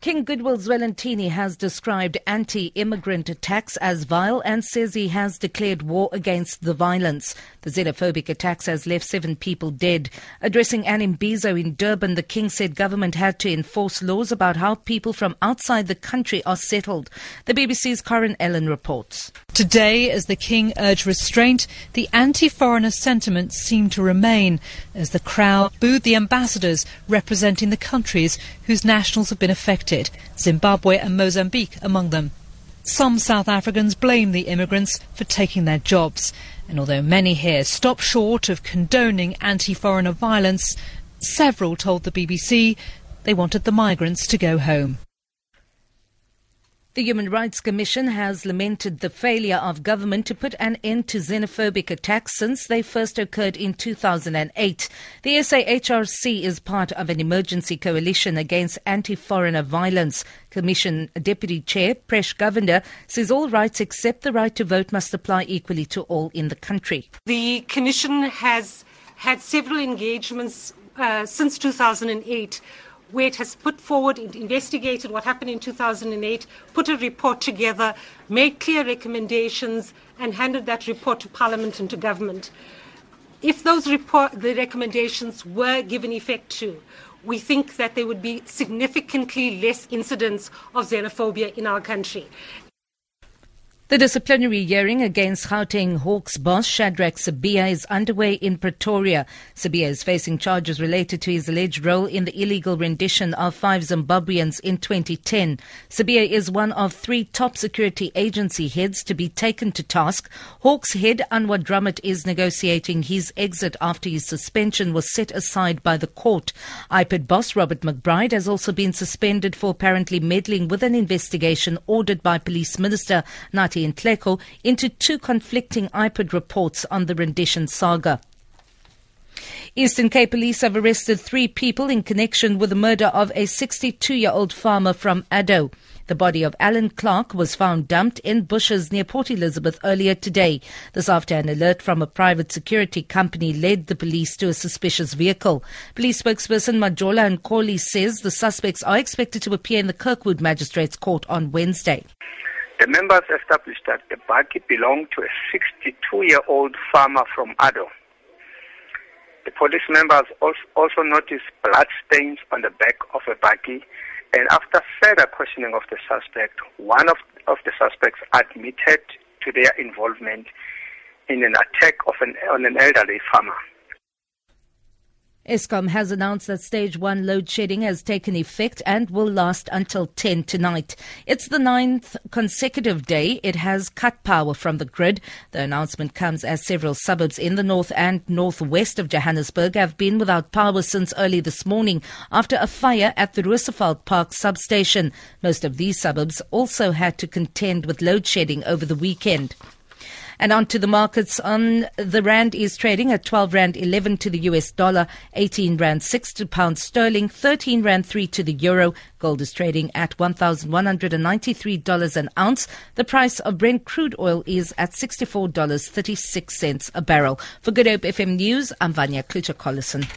King Goodwill Zwelithini has described anti-immigrant attacks as vile and says he has declared war against the violence. The xenophobic attacks has left seven people dead. Addressing an imbizo in Durban, the king said government had to enforce laws about how people from outside the country are settled. The BBC's Karen Allen reports. Today, as the king urged restraint, the anti-foreigner sentiment seemed to remain as the crowd booed the ambassadors representing the countries whose nationals have been affected, Zimbabwe and Mozambique among them. Some South Africans blame the immigrants for taking their jobs. And although many here stop short of condoning anti-foreigner violence, several told the BBC they wanted the migrants to go home. The Human Rights Commission has lamented the failure of government to put an end to xenophobic attacks since they first occurred in 2008. The SAHRC is part of an emergency coalition against anti-foreigner violence. Commission Deputy Chair Pregs Govender says all rights except the right to vote must apply equally to all in the country. The Commission has had several engagements uh, since 2008 where it has put forward, investigated what happened in 2008, put a report together, made clear recommendations, and handed that report to Parliament and to government. If those report, the recommendations were given effect to, we think that there would be significantly less incidents of xenophobia in our country. The disciplinary hearing against Gauteng Hawks boss Shadrack Sibiya is underway in Pretoria. Sibiya is facing charges related to his alleged role in the illegal rendition of five Zimbabweans in 2010. Sibiya is one of three top security agency heads to be taken to task. Hawks head Anwa Dramat is negotiating his exit after his suspension was set aside by the court. IPID boss Robert McBride has also been suspended for apparently meddling with an investigation ordered by Police Minister Nathi Nhleko into two conflicting IPID reports on the rendition saga. Eastern Cape Police have arrested three people in connection with the murder of a 62 year old farmer from Addo. The body of Alan Clark was found dumped in bushes near Port Elizabeth earlier today. This after an alert from a private security company led the police to a suspicious vehicle. Police spokesperson Majola Nkohli says the suspects are expected to appear in the Kirkwood Magistrates Court on Wednesday. The members established that the buggy belonged to a 62-year-old farmer from Addo. The police members also noticed blood stains on the back of a buggy, and after further questioning of the suspect, one of, of the suspects admitted to their involvement in an attack of an, on an elderly farmer. Eskom has announced that stage one load shedding has taken effect and will last until 10 tonight. It's the ninth consecutive day it has cut power from the grid. The announcement comes as several suburbs in the north and northwest of Johannesburg have been without power since early this morning after a fire at the Roosevelt Park substation. Most of these suburbs also had to contend with load shedding over the weekend. And on to the markets. On the rand is trading at 12 rand 11 to the US dollar, 18 rand 6 to pound sterling, 13 rand 3 to the euro. Gold is trading at $1,193 an ounce. The price of Brent crude oil is at $64.36 a barrel. For Good Hope FM News, I'm Vanya Kluter-Collison.